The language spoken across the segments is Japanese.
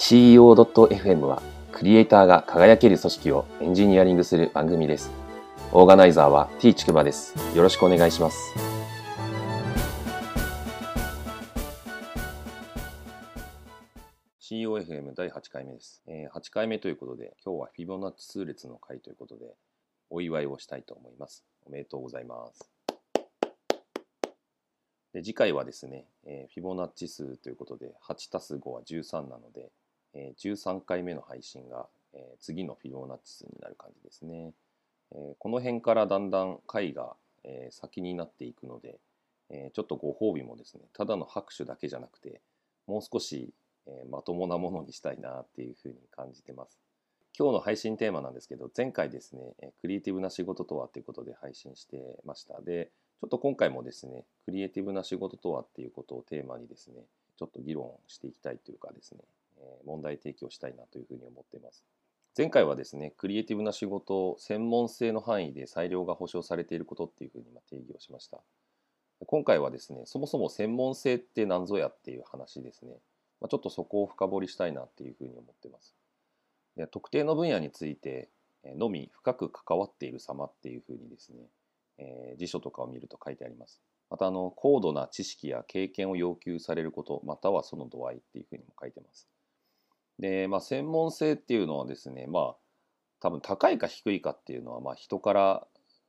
CEO.fm はクリエイターが輝ける組織をエンジニアリングする番組です。オーガナイザーは T ちくばです。よろしくお願いします。COFM 第8回目です、えー8回目ということで、今日はフィボナッチ数列の回ということで、お祝いをしたいと思います。おめでとうございます。で次回はですね、えーフィボナッチ数ということで、8たす5は13なので、えー13回目の配信が、え次のフィボナッチ数になる感じですね。えこの辺からだんだん回が、え先になっていくので、えちょっとご褒美もですね、ただの拍手だけじゃなくて、もう少し、えまともなものにしたいなっていうふうに感じてます。今日の配信テーマなんですけど、前回ですね、えクリエイティブな仕事とはということで配信してました。で、ちょっと今回もですね、クリエイティブな仕事とはっていうことをテーマにですね、ちょっと議論していきたいというかですね、問題提起をしたいなというふうに思っています。前回はですね、クリエイティブな仕事を専門性の範囲で裁量が保障されていることっていうふうに定義をしました。今回はですね、そもそも専門性って何ぞやっていう話ですね。ま、ちょっとそこを深掘りしたいなっていうふうに思ってます。で特定の分野についてのみ深く関わっている様っていうふうにですね、えー辞書とかを見ると書いてあります。またあの高度な知識や経験を要求されることまたはその度合いっていうふうにも書いてます。で、まあ、専門性っていうのはですねまあ多分高いか低いかっていうのはまあ人から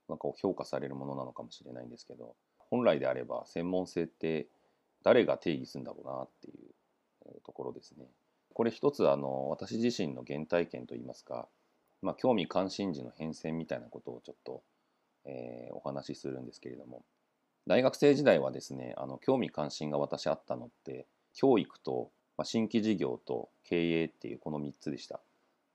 なんか評価されるものなのかもしれないんですけど本来であれば専門性って誰が定義するんだろうなっていうところですね。これ一つあの私自身の原体験といいますか、まあ、興味関心事の変遷みたいなことをちょっと、えーお話しするんですけれども大学生時代はですねあの興味関心が私あったのって教育と、まあ、新規事業と経営っていうこの3つでした。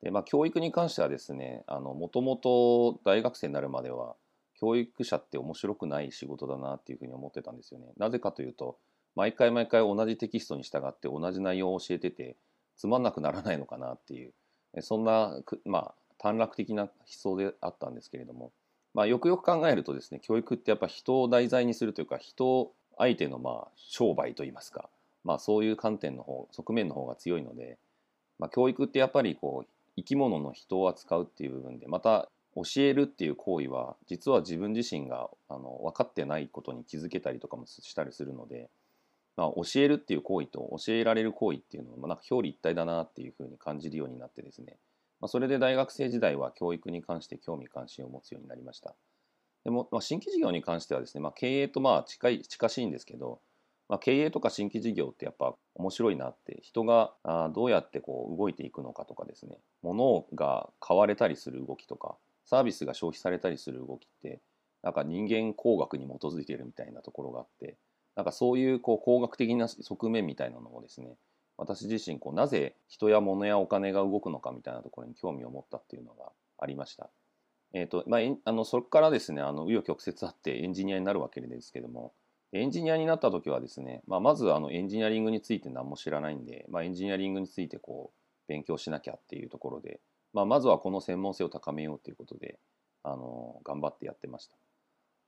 でまあ、教育に関してはですねもともと大学生になるまでは教育者って面白くない仕事だなっていうふうに思ってたんですよね。なぜかというと毎回毎回同じテキストに従って同じ内容を教えててつまんなくならないのかなっていうそんなまあ短絡的な思想であったんですけれども、まあ、よくよく考えるとですね教育ってやっぱ人を題材にするというか人相手のまあ商売といいますか、まあ、そういう観点の方側面の方が強いので、まあ、教育ってやっぱりこう生き物の人を扱うっていう部分でまた教えるっていう行為は実は自分自身があの分かってないことに気づけたりとかもしたりするので、まあ、教えるっていう行為と教えられる行為っていうのはまなんか表裏一体だなっていうふうに感じるようになってですね、まあ、それで大学生時代は教育に関して興味関心を持つようになりました。でも、まあ、新規事業に関してはですね、まあ、経営とまあ近い近しいんですけど、まあ、経営とか新規事業ってやっぱ面白いなって人があどうやってこう動いていくのかとかですね物が買われたりする動きとかサービスが消費されたりする動きってなんか人間工学に基づいているみたいなところがあってなんかそういうこう工学的な側面みたいなのをですね私自身こうなぜ人や物やお金が動くのかみたいなところに興味を持ったっていうのがありました。えーとまあ、あのそこからですねあの紆余曲折あってエンジニアになるわけですけどもエンジニアになった時はですね、まあ、まずあのエンジニアリングについて何も知らないんで、まあ、エンジニアリングについてこう勉強しなきゃっていうところで、まあ、まずはこの専門性を高めようということであの頑張ってやってました。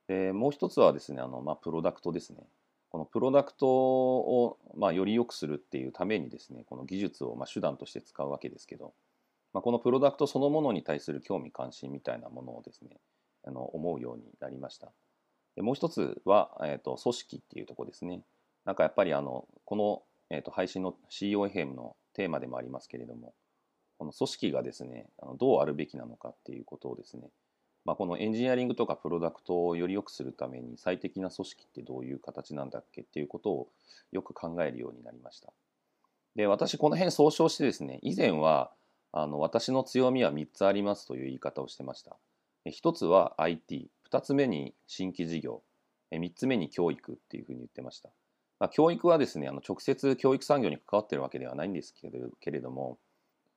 でもう一つはですねあの、まあ、プロダクトですね。このプロダクトを、まあ、より良くするっていうためにですねこの技術をまあ手段として使うわけですけど、まあ、このプロダクトそのものに対する興味関心みたいなものをですねあの思うようになりました。でもう一つは、えー、と組織っていうところですね。なんかやっぱりあのこの、えー、と配信の COFM のテーマでもありますけれどもこの組織がですねあのどうあるべきなのかっていうことをですねまあ、このエンジニアリングとかプロダクトをより良くするために最適な組織ってどういう形なんだっけっていうことをよく考えるようになりました。で私この辺総称してですね以前はあの私の強みは3つありますという言い方をしてました。1つは IT、2つ目に新規事業、3つ目に教育っていうふうに言ってました。まあ、教育はですねあの直接教育産業に関わってるわけではないんですけれども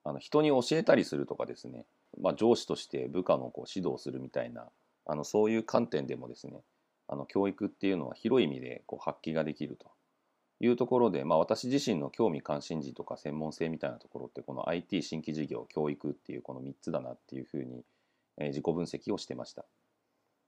あの人に教えたりするとかですねまあ、上司として部下のこう指導するみたいなあのそういう観点でもですねあの教育っていうのは広い意味でこう発揮ができるというところで、まあ、私自身の興味関心事とか専門性みたいなところってこの IT 新規事業教育っていうこの3つだなっていうふうに、自己分析をしてました。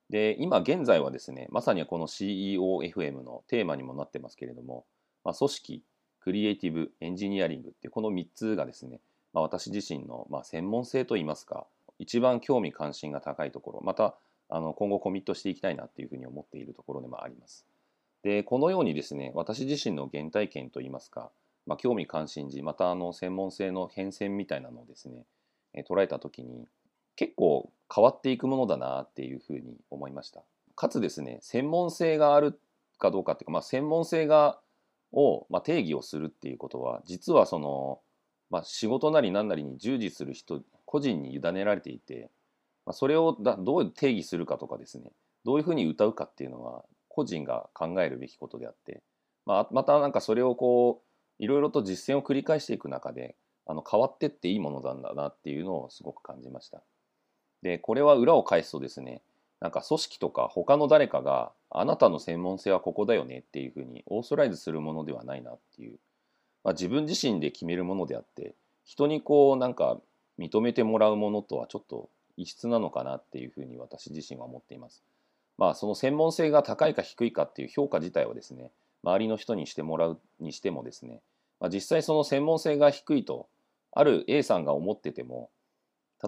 で今現在はですねまさにこの CEOFM のテーマにもなってますけれども、まあ、組織クリエイティブエンジニアリングってこの3つがですね、まあ、私自身のまあ専門性といいますか一番興味関心が高いところまたあの今後コミットしていきたいなっていうふうに思っているところでもあります。でこのようにですね私自身の原体験といいますか、まあ、興味関心事またあの専門性の変遷みたいなのをですね捉えた時に結構変わっていくものだなっていうふうに思いました。かつですね専門性があるかどうかっていうか、まあ、専門性がを、まあ、定義をするっていうことは実はその、まあ、仕事なり何なりに従事する人個人に委ねられていて、まあ、それをだどう定義するかとかですねどういうふうに歌うかっていうのは個人が考えるべきことであって、まあ、またなんかそれをこういろいろと実践を繰り返していく中であの変わってっていいものなんだなっていうのをすごく感じました。でこれは裏を返すとですねなんか組織とか他の誰かがあなたの専門性はここだよねっていうふうにオーソライズするものではないなっていう、まあ、自分自身で決めるものであって人にこうなんか認めてもらうものとはちょっと異質なのかなっていうふうに私自身は思っています。まあその専門性が高いか低いかっていう評価自体はですね周りの人にしてもらうにしてもですね、まあ、実際その専門性が低いとある A さんが思ってても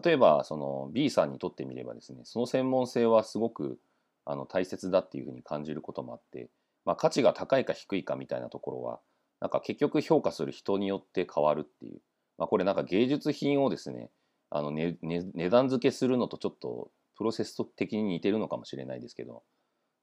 例えばその B さんにとってみればですねその専門性はすごくあの大切だっていうふうに感じることもあって、まあ、価値が高いか低いかみたいなところはなんか結局評価する人によって変わるっていう、まあ、これなんか芸術品をですねあのねね値段付けするのとちょっとプロセス的に似てるのかもしれないですけど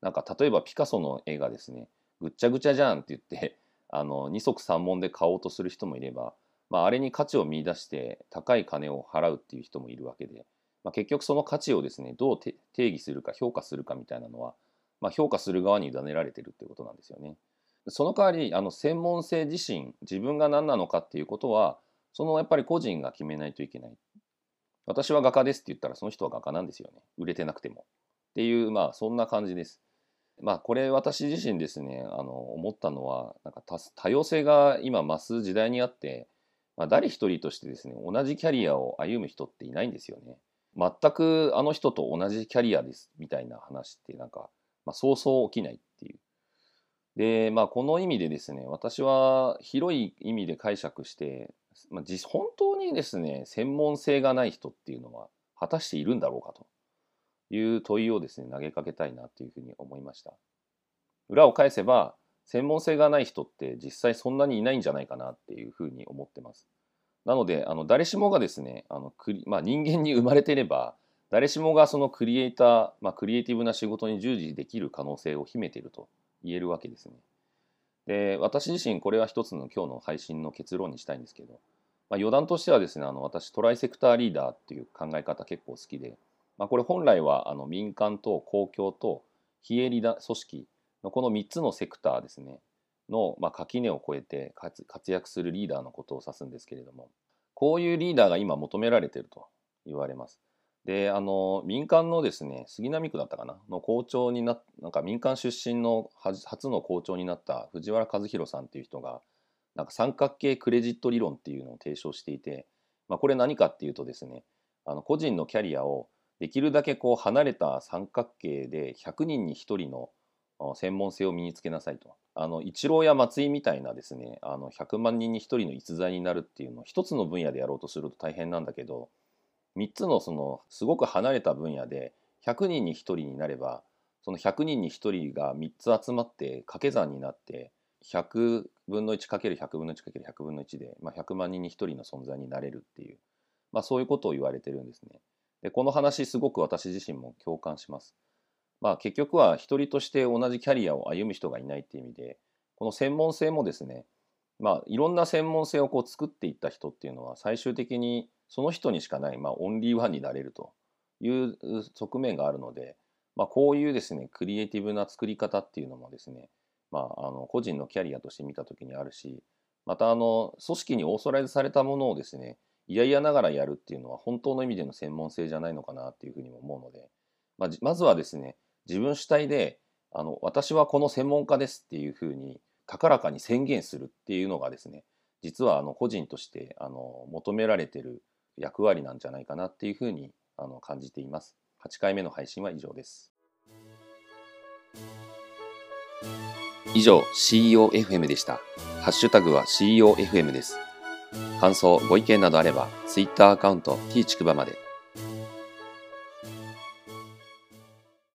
なんか例えばピカソの絵がですねぐっちゃぐちゃじゃんって言ってあの二足三門で買おうとする人もいれば、まあ、あれに価値を見出して高い金を払うっていう人もいるわけで、まあ、結局その価値をですねどう定義するか評価するかみたいなのは、まあ、評価する側に委ねられてるってことなんですよね。その代わりあの専門性自身自分が何なのかっていうことはそのやっぱり個人が決めないといけない。私は画家ですって言ったらその人は画家なんですよね。売れてなくても。っていう、まあそんな感じです。まあこれ私自身ですね、あの思ったのは、なんか多様性が今増す時代にあって、まあ、誰一人としてですね、同じキャリアを歩む人っていないんですよね。全くあの人と同じキャリアですみたいな話ってなんか、まあ、そうそう起きないっていう。で、まあこの意味でですね、私は広い意味で解釈して、まあ、本当にですね専門性がない人っていうのは果たしているんだろうかという問いをですね投げかけたいなというふうに思いました裏を返せば専門性がない人って実際そんなにいないんじゃないかなっていうふうに思ってますなのであの誰しもがですねあのクリ、まあ、人間に生まれてれば誰しもがそのクリエイター、まあ、クリエイティブな仕事に従事できる可能性を秘めていると言えるわけですね。で私自身これは一つの今日の配信の結論にしたいんですけど、まあ、余談としてはですねあの私トライセクターリーダーっていう考え方結構好きで、まあ、これ本来はあの民間と公共と非営利だ組織この3つのセクターですね。の、まあ、垣根を越えて活躍するリーダーのことを指すんですけれども。こういうリーダーが今求められていると言われます。であの民間のですね杉並区だったかな？の校長にななんか民間出身の初の校長になった藤原和弘さんっていう人がなんか三角形クレジット理論っていうのを提唱していて、まあ、これ何かっていうとですねあの個人のキャリアをできるだけこう離れた三角形で100人に1人の専門性を身につけなさいと。あの一郎や松井みたいなですねあの100万人に1人の逸材になるっていうのを一つの分野でやろうとすると大変なんだけど3つのそのすごく離れた分野で100人に1人になればその100人に1人が3つ集まって掛け算になって100分の 1×100 分の 1×100 分の1で、まあ、100万人に1人の存在になれるっていう、まあ、そういうことを言われてるんですね。でこの話すごく私自身も共感します。まあ、結局は一人として同じキャリアを歩む人がいないっていう意味でこの専門性もですねまあいろんな専門性をこう作っていった人っていうのは最終的にその人にしかない、まあ、オンリーワンになれるという側面があるので、まあ、こういうですねクリエイティブな作り方っていうのもですね、まあ、あの個人のキャリアとして見た時にあるしまたあの組織にオーソライズされたものをですねいやいやながらやるっていうのは本当の意味での専門性じゃないのかなっていうふうにも思うので、まあ、まずはですね自分主体であの私はこの専門家ですっていうふうに高らかに宣言するっていうのがですね実はあの個人としてあの求められてる役割なんじゃないかなっていうふうにあの感じています。8回目の配信は以上です。以上 CEOFM でした。ハッシュタグは CEOFM です。感想、ご意見などあれば、Twitter アカウント t ちくばまで